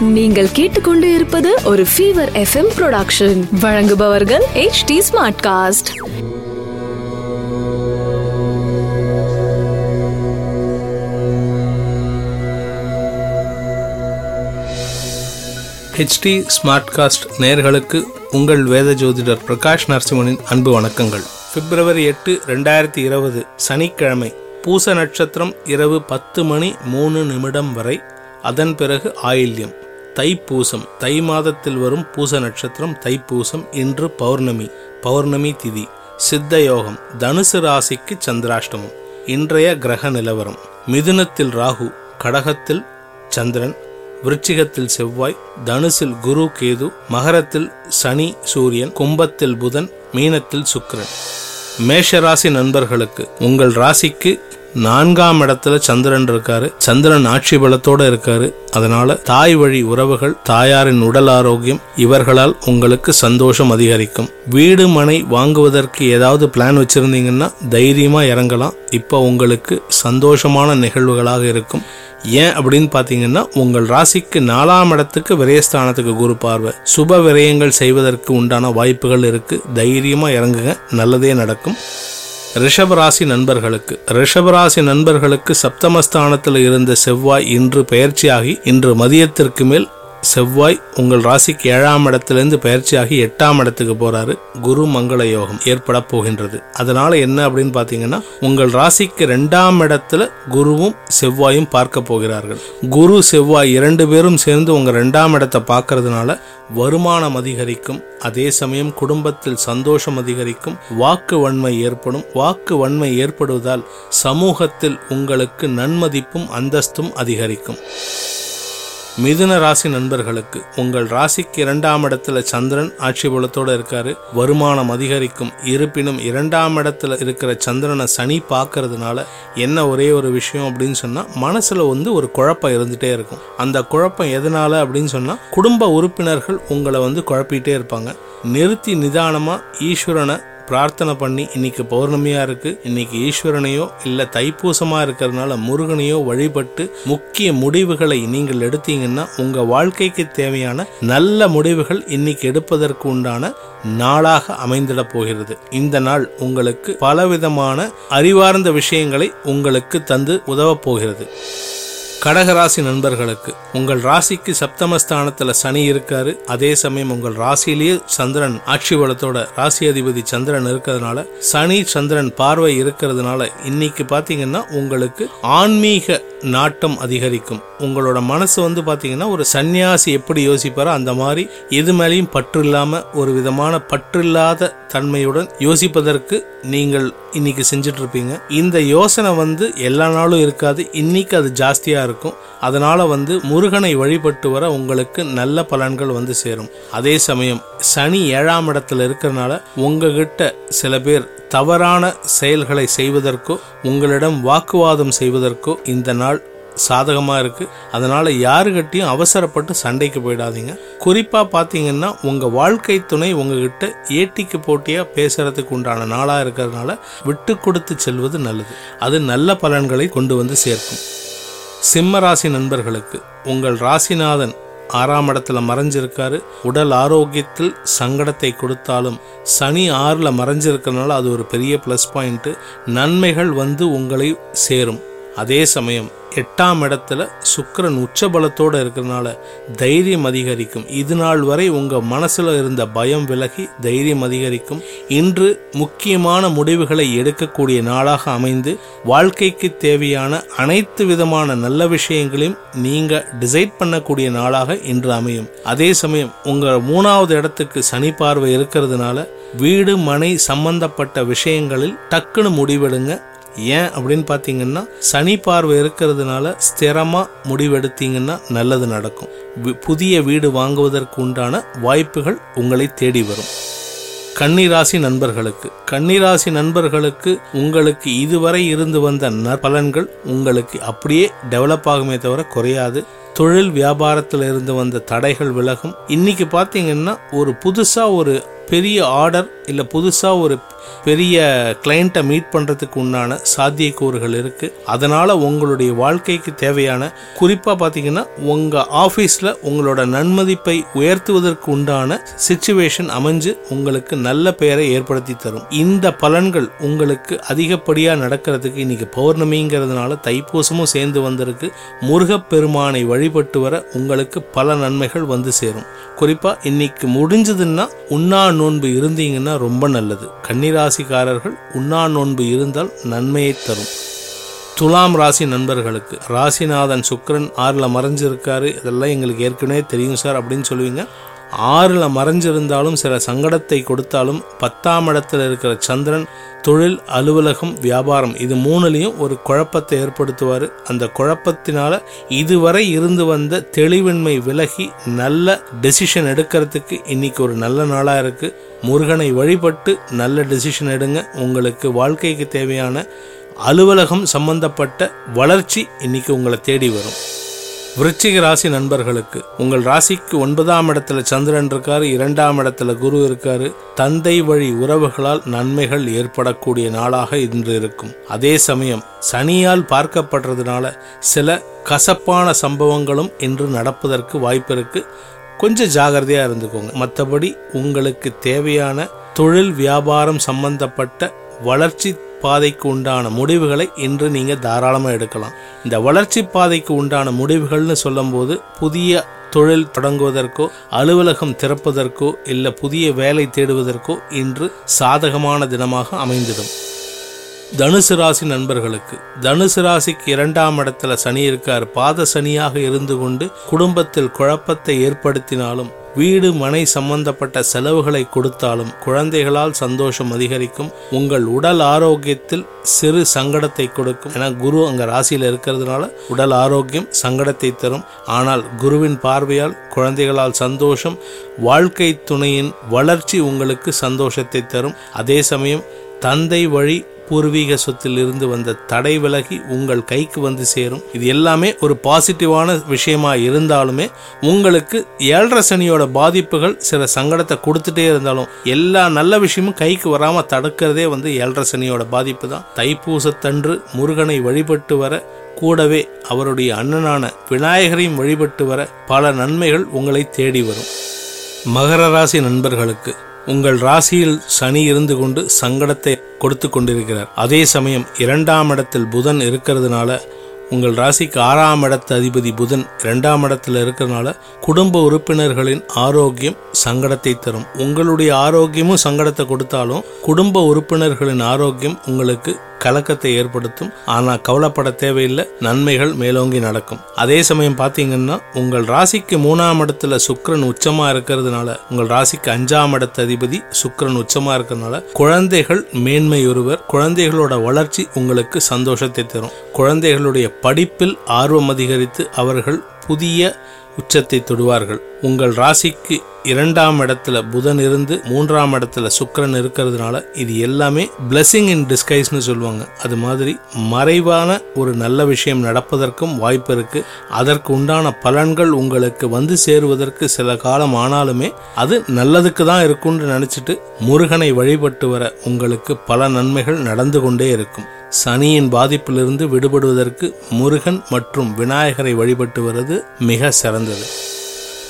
நீங்கள் கேட்டுக்கொண்டு இருப்பது ஒரு ஃபீவர் எஃப்எம் ப்ரொடக்ஷன் வழங்குபவர்கள் H D smart cast HD smart cast நேயர்களுக்கு உங்கள் வேத ஜோதிடர் பிரகாஷ் நரசிம்மனின் அன்பு வணக்கங்கள். பிப்ரவரி எட்டு ரெண்டாயிரத்தி இருபது சனிக்கிழமை பூச நட்சத்திரம் இரவு பத்து மணி மூணு நிமிடம் வரை. அதன் பிறகு ஆயில்யம். தைப்பூசம். தை மாதத்தில் வரும் பூச நட்சத்திரம் தைப்பூசம் இன்று பௌர்ணமி. பௌர்ணமி திதி. சித்த யோகம். தனுசு ராசிக்கு சந்திராஷ்டமம். இன்றைய கிரக நிலவரம். மிதுனத்தில் ராகு. கடகத்தில் சந்திரன். விருச்சிகத்தில் செவ்வாய். தனுசில் குரு கேது. மகரத்தில் சனி சூரியன். கும்பத்தில் புதன். மீனத்தில் சுக்கிரன். மேஷ ராசி நண்பர்களுக்கு உங்கள் ராசிக்கு நான்காம் இடத்துல சந்திரன் இருக்காரு. சந்திரன் ஆட்சி பலத்தோட இருக்காரு. அதனால தாய் வழி உறவுகள் தாயாரின் உடல் ஆரோக்கியம் இவர்களால் உங்களுக்கு சந்தோஷம் அதிகரிக்கும். வீடு மனை வாங்குவதற்கு ஏதாவது பிளான் வச்சிருந்தீங்கன்னா தைரியமா இறங்கலாம். இப்போ உங்களுக்கு சந்தோஷமான நிகழ்வுகளாக இருக்கும். ஏன் அப்படின்னு பார்த்தீங்கன்னா உங்கள் ராசிக்கு நாலாம் இடத்துக்கு விரயஸ்தானத்துக்கு குரு பார்வை. சுப விரயங்கள் செய்வதற்கு உண்டான வாய்ப்புகள் இருக்கு. தைரியமா இறங்குங்க. நல்லதே நடக்கும். ரிஷபராசி நண்பர்களுக்கு ரிஷபராசி நண்பர்களுக்கு சப்தமஸ்தானத்தில் இருந்த செவ்வாய் இன்று பெயர்ச்சியாகி இன்று மதியத்திற்கு மேல் செவ்வாய் உங்கள் ராசிக்கு ஏழாம் இடத்திலிருந்து பயிற்சியாகி எட்டாம் இடத்துக்கு போறாரு. குரு மங்கள யோகம் ஏற்பட போகின்றது. அதனால என்ன அப்படின்னு பாத்தீங்கன்னா உங்கள் ராசிக்கு ரெண்டாம் இடத்துல குருவும் செவ்வாயும் பார்க்க போகிறார்கள். குரு செவ்வாய் இரண்டு பேரும் சேர்ந்து உங்க ரெண்டாம் இடத்தை பார்க்கறதுனால வருமானம் அதிகரிக்கும். அதே சமயம் குடும்பத்தில் சந்தோஷம் அதிகரிக்கும். வாக்கு வன்மை ஏற்படும். வாக்கு வன்மை ஏற்படுவதால் சமூகத்தில் உங்களுக்கு நன்மதிப்பும் அந்தஸ்தும் அதிகரிக்கும். மிதுன ராசி நண்பர்களுக்கு உங்கள் ராசிக்கு இரண்டாம் இடத்துல சந்திரன் ஆட்சி பலத்தோட இருக்காரு. வருமானம் அதிகரிக்கும். இருப்பினும் இரண்டாம் இடத்துல இருக்கிற சந்திரனை சனி பார்க்கறதுனால என்ன ஒரே ஒரு விஷயம் அப்படின்னு சொன்னா மனசுல வந்து ஒரு குழப்பம் இருந்துட்டே இருக்கும். அந்த குழப்பம் எதனால அப்படின்னு சொன்னா குடும்ப உறுப்பினர்கள் உங்களை வந்து குழப்பிட்டே இருப்பாங்க. நிறுத்தி நிதானமா ஈஸ்வரனை பிரார்த்தனை பண்ணி இன்னைக்கு பௌர்ணமியா இருக்கு. இன்னைக்கு ஈஸ்வரனையோ இல்ல தைப்பூசமா இருக்கிறதுனால முருகனையோ வழிபட்டு முக்கிய முடிவுகளை நீங்கள் எடுத்தீங்கன்னா உங்க வாழ்க்கைக்கு தேவையான நல்ல முடிவுகள் இன்னைக்கு எடுப்பதற்கு உண்டான நாளாக அமைந்திட போகிறது. இந்த நாள் உங்களுக்கு பலவிதமான அறிவார்ந்த விஷயங்களை உங்களுக்கு தந்து உதவப் போகிறது. கடகராசி நண்பர்களுக்கு உங்கள் ராசிக்கு சப்தமஸ்தானத்துல சனி இருக்காரு. அதே சமயம் உங்கள் ராசியிலேயே சந்திரன் ஆட்சி பலத்தோட ராசி அதிபதி சந்திரன் இருக்கிறதுனால சனி சந்திரன் பார்வை இருக்கிறதுனால இன்னைக்கு பாத்தீங்கன்னா உங்களுக்கு ஆன்மீக நாட்டம் அதிகரிக்கும். உங்களோட மனசு வந்து பாத்தீங்கன்னா ஒரு சன்னியாசி எப்படி யோசிப்பாரோ அந்த மாதிரி எது மேலேயும் பற்று இல்லாம ஒரு விதமான பற்று இல்லாத தன்மையுடன் யோசிப்பதற்கு நீங்கள் இன்னைக்கு செஞ்சுட்டு இருப்பீங்க இந்த யோசனை வந்து எல்லா நாளும் இருக்காது. இன்னைக்கு அது ஜாஸ்தியா இருக்கும். அதனால வந்து முருகனை வழிபட்டு வர உங்களுக்கு நல்ல பலன்கள் வந்து சேரும். அதே சமயம் சனி ஏழாம் இடத்துல இருக்கிறனால உங்ககிட்ட சில பேர் தவறான செயல்களை செய்வதற்கோ உங்களிடம் வாக்குவாதம் செய்வதற்கோ இந்த நாள் சாதகமாக இருக்குது அதனால் யாருக்கிட்டையும் அவசரப்பட்டு சண்டைக்கு போயிடாதீங்க. குறிப்பாக பார்த்தீங்கன்னா உங்கள் வாழ்க்கை துணை உங்ககிட்ட ஏட்டிக்கு போட்டியாக பேசுகிறதுக்கு உண்டான நாளாக இருக்கிறதுனால விட்டு கொடுத்து செல்வது நல்லது. அது நல்ல பலன்களை கொண்டு வந்து சேர்க்கும். சிம்ம ராசி நண்பர்களுக்கு உங்கள் ராசிநாதன் ஆறாம் இடத்துல மறைஞ்சிருக்காரு. உடல் ஆரோக்கியத்தில் சங்கடத்தை கொடுத்தாலும் சனி ஆறில் மறைஞ்சிருக்கிறதுனால அது ஒரு பெரிய ப்ளஸ் பாயிண்ட்டு நன்மைகள் வந்து உங்களை சேரும். அதே சமயம் எட்டாம் இடத்துல சுக்கரன் உச்சபலத்தோடு இருக்கிறனால தைரியம் அதிகரிக்கும். இது நாள் வரை உங்கள் மனசில் இருந்த பயம் விலகி தைரியம் அதிகரிக்கும். இன்று முக்கியமான முடிவுகளை எடுக்கக்கூடிய நாளாக அமைந்து வாழ்க்கைக்கு தேவையான அனைத்து விதமான நல்ல விஷயங்களையும் நீங்கள் டிசைட் பண்ணக்கூடிய நாளாக இன்று அமையும். அதே சமயம் உங்கள் மூணாவது இடத்துக்கு சனி பார்வை இருக்கிறதுனால வீடு மனை சம்பந்தப்பட்ட விஷயங்களில் டக்குன்னு முடிவெடுங்க. ஏன் அப்படின்னு பார்த்தீங்கன்னா சனி பார்வை இருக்கிறதுனால ஸ்திரமாக முடிவெடுத்தீங்கன்னா நல்லது நடக்கும். புதிய வீடு வாங்குவதற்கு உண்டான வாய்ப்புகள் உங்களை தேடி வரும். கன்னிராசி நண்பர்களுக்கு. கன்னிராசி நண்பர்களுக்கு உங்களுக்கு இதுவரை இருந்து வந்த நற்பலன்கள் உங்களுக்கு அப்படியே டெவலப் ஆகுமே தவிர குறையாது. தொழில் வியாபாரத்தில் இருந்து வந்த தடைகள் விலகும். இன்னைக்கு பார்த்தீங்கன்னா ஒரு புதுசாக ஒரு பெரிய ஆர்டர் இல்லை புதுசாக ஒரு பெரிய கிளைண்ட்டை மீட் பண்ணுறதுக்கு உண்டான சாத்தியக்கூறுகள் இருக்குது அதனால் உங்களுடைய வாழ்க்கைக்கு தேவையான குறிப்பாக பார்த்தீங்கன்னா உங்கள் ஆஃபீஸில் உங்களோட நன்மதிப்பை உயர்த்துவதற்கு உண்டான சுச்சுவேஷன் அமைஞ்சு உங்களுக்கு நல்ல பெயரை ஏற்படுத்தி தரும். இந்த பலன்கள் உங்களுக்கு அதிகப்படியாக நடக்கிறதுக்கு இன்னைக்கு பௌர்ணமிங்கிறதுனால தைப்பூசமும் சேர்ந்து வந்திருக்கு. முருகப்பெருமானை வழிபட்டு வர உங்களுக்கு பல நன்மைகள் வந்து சேரும். குறிப்பாக இன்னைக்கு முடிஞ்சதுன்னா உண்ணா நோன்பு இருந்தீங்கன்னா ரொம்ப நல்லது. கன்னிராசிக்காரர்கள் உண்ணா நோன்பு இருந்தால் நன்மையை தரும். துலாம் ராசி நண்பர்களுக்கு ராசிநாதன் சுக்கிரன் ஆறில் மறைஞ்சிருக்காரு. இதெல்லாம் எங்களுக்கு ஏற்கனவே தெரியும் சார் அப்படின்னு சொல்லுவீங்க. ஆறில் மறைஞ்சிருந்தாலும் சில சங்கடத்தை கொடுத்தாலும் பத்தாம் இடத்துல இருக்கிற சந்திரன் தொழில் அலுவலகம் வியாபாரம் இது மூணுலேயும் ஒரு குழப்பத்தை ஏற்படுத்துவார். அந்த குழப்பத்தினால இதுவரை இருந்து வந்த தெளிவின்மை விலகி நல்ல டெசிஷன் எடுக்கிறதுக்கு இன்னைக்கு ஒரு நல்ல நாளாக இருக்கு. முருகனை வழிபட்டு நல்ல டெசிஷன் எடுங்க. உங்களுக்கு வாழ்க்கைக்கு தேவையான அலுவலகம் சம்பந்தப்பட்ட வளர்ச்சி இன்னைக்கு உங்களை தேடி வரும். விருச்சிக ராசி நண்பர்களுக்கு உங்கள் ராசிக்கு ஒன்பதாம் இடத்துல சந்திரன் இருக்காரு இரண்டாம் இடத்துல குரு இருக்காரு தந்தை வழி உறவுகளால் நன்மைகள் ஏற்படக்கூடிய நாளாக இன்று இருக்கும். அதே சமயம் சனியால் பார்க்கப்படுறதுனால சில கசப்பான சம்பவங்களும் இன்று நடப்பதற்கு வாய்ப்பு இருக்கு. கொஞ்சம் ஜாகிரதையா இருந்துக்கோங்க. மற்றபடி உங்களுக்கு தேவையான தொழில் வியாபாரம் சம்பந்தப்பட்ட வளர்ச்சி பாதைக்கு உண்டான முடிவுகளை இன்று நீங்கள் தாராளமாக எடுக்கலாம். இந்த வளர்ச்சி பாதைக்கு உண்டான முடிவுகள்னு சொல்லும்போது புதிய தொழில் தொடங்குவதற்கோ அலுவலகம் திறப்பதற்கோ இல்லை புதிய வேலை தேடுவதற்கோ இன்று சாதகமான தினமாக அமைந்திடும். தனுசு ராசி நண்பர்களுக்கு தனுசு ராசிக்கு இரண்டாம் இடத்துல சனி இருக்கார். பாத சனியாக இருந்து கொண்டு குடும்பத்தில் குழப்பத்தை ஏற்படுத்தினாலும் வீடு மனை சம்பந்தப்பட்ட செலவுகளை கொடுத்தாலும் குழந்தைகளால் சந்தோஷம் அதிகரிக்கும். உங்கள் உடல் ஆரோக்கியத்தில் சிறு சங்கடத்தை கொடுக்கும். ஏன்னா குரு அங்க ராசியில் இருக்கிறதுனால உடல் ஆரோக்கியம் சங்கடத்தை தரும். ஆனால் குருவின் பார்வையால் குழந்தைகளால் சந்தோஷம் வாழ்க்கை துணையின் வளர்ச்சி உங்களுக்கு சந்தோஷத்தை தரும். அதே சமயம் தந்தை வழி பூர்வீக சொத்திலிருந்து வந்த தடை விலகி உங்கள் கைக்கு வந்து சேரும். இது எல்லாமே ஒரு பாசிட்டிவான விஷயமா இருந்தாலுமே உங்களுக்கு ஏழரை சனியோட பாதிப்புகள் சில சங்கடத்தை கொடுத்துட்டே இருந்தாலும் எல்லா நல்ல விஷயமும் கைக்கு வராம தடுக்கிறதே வந்து ஏழரை சனியோட பாதிப்பு தான். தைப்பூசத்தன்று முருகனை வழிபட்டு வர கூடவே அவருடைய அண்ணனான விநாயகரையும் வழிபட்டு வர பல நன்மைகள் உங்களை தேடி வரும். மகர ராசி நண்பர்களுக்கு உங்கள் ராசியில் சனி இருந்து கொண்டு சங்கடத்தை கொடுத்து கொண்டிருக்கிறார். அதே சமயம் இரண்டாம் இடத்தில் புதன் இருக்கிறதுனால உங்கள் ராசிக்கு ஆறாம் இடத்து அதிபதி புதன் இரண்டாம் இடத்துல இருக்கிறனால குடும்ப உறுப்பினர்களின் ஆரோக்கியம் சங்கடத்தை தரும். உங்களுடைய ஆரோக்கியமும் சங்கடத்தை கொடுத்தாலும் குடும்ப உறுப்பினர்களின் ஆரோக்கியம் உங்களுக்கு கலக்கத்தை ஏற்படுத்தும். ஆனால் கவலைப்பட தேவையில்லை நன்மைகள் மேலோங்கி நடக்கும். அதே சமயம் பார்த்தீங்கன்னா உங்கள் ராசிக்கு மூணாம் இடத்துல சுக்கரன் உச்சமாக இருக்கிறதுனால உங்கள் ராசிக்கு அஞ்சாம் இடத்து அதிபதி சுக்கரன் உச்சமாக இருக்கிறதுனால குழந்தைகள் மேன்மையொருவர். குழந்தைகளோட வளர்ச்சி உங்களுக்கு சந்தோஷத்தை தரும். குழந்தைகளுடைய படிப்பில் ஆர்வம் அதிகரித்து அவர்கள் புதிய உச்சத்தை தொடுவார்கள். உங்கள் ராசிக்கு இரண்டாம் இடத்துல புதன் இருந்து மூன்றாம் இடத்துல சுக்கரன் இருக்கிறதுனால இது எல்லாமே பிளெஸிங் இன் டிஸ்கைஸ்னு சொல்லுவாங்க. அது மாதிரி மறைவான ஒரு நல்ல விஷயம் நடப்பதற்கும் வாய்ப்பு இருக்கு. அதற்கு உண்டான பலன்கள் உங்களுக்கு வந்து சேருவதற்கு சில காலம் ஆனாலுமே அது நல்லதுக்கு தான் இருக்கும்னு நினைச்சிட்டு முருகனை வழிபட்டு வர உங்களுக்கு பல நன்மைகள் நடந்து கொண்டே இருக்கும். சனியின் பாதிப்பிலிருந்து விடுபடுவதற்கு முருகன் மற்றும் விநாயகரை வழிபட்டு வருவது மிக சிறந்தது.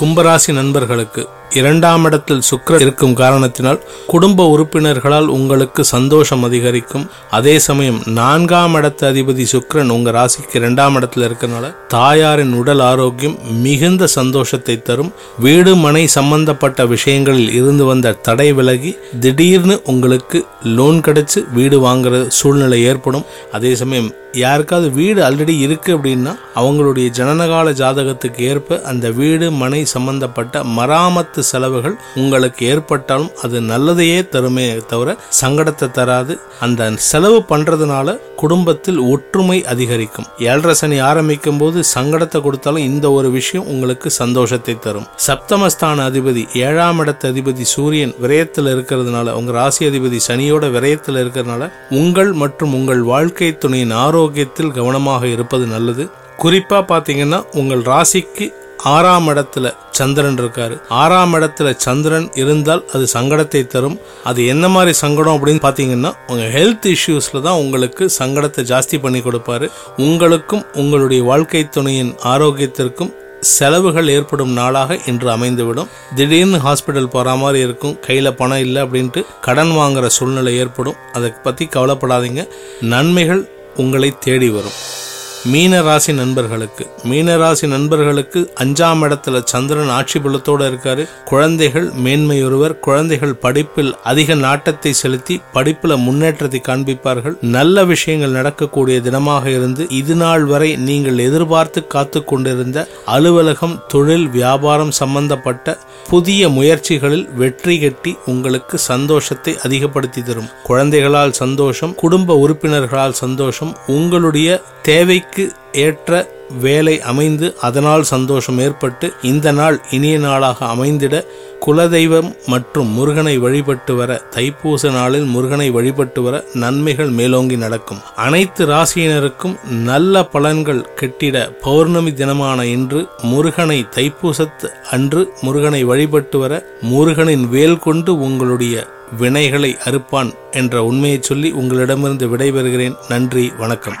கும்பராசி நண்பர்களுக்கு இரண்டாம் இடத்தில் சுக்கர இருக்கும் காரணத்தினால் குடும்ப உறுப்பினர்களால் உங்களுக்கு சந்தோஷம் அதிகரிக்கும். அதே சமயம் நான்காம் இடத்து அதிபதி சுக்கரன் உங்க ராசிக்கு இரண்டாம் இடத்துல இருக்கிறனால தாயாரின் உடல் ஆரோக்கியம் மிகுந்த சந்தோஷத்தை தரும். வீடு மனை சம்பந்தப்பட்ட விஷயங்களில் இருந்து வந்த தடை விலகி திடீர்னு உங்களுக்கு லோன் கிடைச்சு வீடு வாங்குற சூழ்நிலை ஏற்படும். அதே சமயம் யாருக்காவது வீடு ஆல்ரெடி இருக்கு அப்படின்னா அவங்களுடைய ஜனனகால ஜாதகத்துக்கு ஏற்ப அந்த வீடு மனை சம்பந்தப்பட்ட மராமத்து செலவுகள் உங்களுக்கு ஏற்பட்டாலும் அது நல்லதையே தருமே தவிர சங்கடத்தை தராது. அந்த செலவு பண்றதுனால குடும்பத்தில் ஒற்றுமை அதிகரிக்கும். ஏழரை சனி ஆரம்பிக்கும் போது சங்கடத்தை கொடுத்தாலும் இந்த ஒரு விஷயம் உங்களுக்கு சந்தோஷத்தை தரும். சப்தமஸ்தான அதிபதி ஏழாம் இடத்து அதிபதி சூரியன் விரயத்தில் இருக்கிறதுனால உங்க ராசி அதிபதி சனியோட விரயத்தில் இருக்கிறதுனால உங்கள் மற்றும் உங்கள் வாழ்க்கை துணையின் ஆரோக்கியத்தில் கவனமாக இருப்பது நல்லது. குறிப்பா பாத்தீங்கன்னா உங்கள் ராசிக்கு ஆறாம் இடத்துல சந்திரன் இருக்காரு. ஆறாம் இடத்துல சந்திரன் இருந்தால் அது சங்கடத்தை தரும். அது என்ன மாதிரி சங்கடம் அப்படின்னு பார்த்தீங்கன்னா உங்கள் ஹெல்த் இஷ்யூஸில் தான் உங்களுக்கு சங்கடத்தை ஜாஸ்தி பண்ணி கொடுப்பாரு. உங்களுக்கும் உங்களுடைய வாழ்க்கை துணையின் ஆரோக்கியத்திற்கும் செலவுகள் ஏற்படும் நாளாக இன்று அமைந்துவிடும். திடீர்னு ஹாஸ்பிட்டல் போற மாதிரி இருக்கும். கையில பணம் இல்லை அப்படின்ட்டு கடன் வாங்குற சூழ்நிலை ஏற்படும். அதை பத்தி கவலைப்படாதீங்க. நன்மைகள் உங்களை தேடி வரும். மீனராசி நண்பர்களுக்கு. மீனராசி நண்பர்களுக்கு அஞ்சாம் இடத்துல சந்திரன் ஆட்சி பலத்தோட இருக்காரு. குழந்தைகள் மேன்மையொருவர். குழந்தைகள் படிப்பில் அதிக நாட்டத்தை செலுத்தி படிப்புல முன்னேற்றத்தை காண்பிப்பார்கள். நல்ல விஷயங்கள் நடக்கக்கூடிய தினமாக இருந்து இது நாள் வரை நீங்கள் எதிர்பார்த்து காத்து கொண்டிருந்த அலுவலகம் தொழில் வியாபாரம் சம்பந்தப்பட்ட புதிய முயற்சிகளில் வெற்றி கட்டி உங்களுக்கு சந்தோஷத்தை அதிகப்படுத்தி தரும். குழந்தைகளால் சந்தோஷம் குடும்ப உறுப்பினர்களால் சந்தோஷம் உங்களுடைய தேவை தேவைக்கு ஏற்ற வேலை அமைந்து அதனால் சந்தோஷம் ஏற்பட்டு இந்த நாள் இனிய நாளாக அமைந்திட குலதெய்வம் மற்றும் முருகனை வழிபட்டு வர தைப்பூச நாளில் முருகனை வழிபட்டு வர நன்மைகள் மேலோங்கி நடக்கும். அனைத்து ராசியினருக்கும் நல்ல பலன்கள் கெட்டிட பௌர்ணமி தினமான இன்று முருகனை தைப்பூசத்து அன்று முருகனை வழிபட்டு வர முருகனின் வேல் கொண்டு உங்களுடைய வினைகளை அறுப்பான் என்ற உண்மையை சொல்லி உங்களிடமிருந்து விடைபெறுகிறேன். நன்றி வணக்கம்.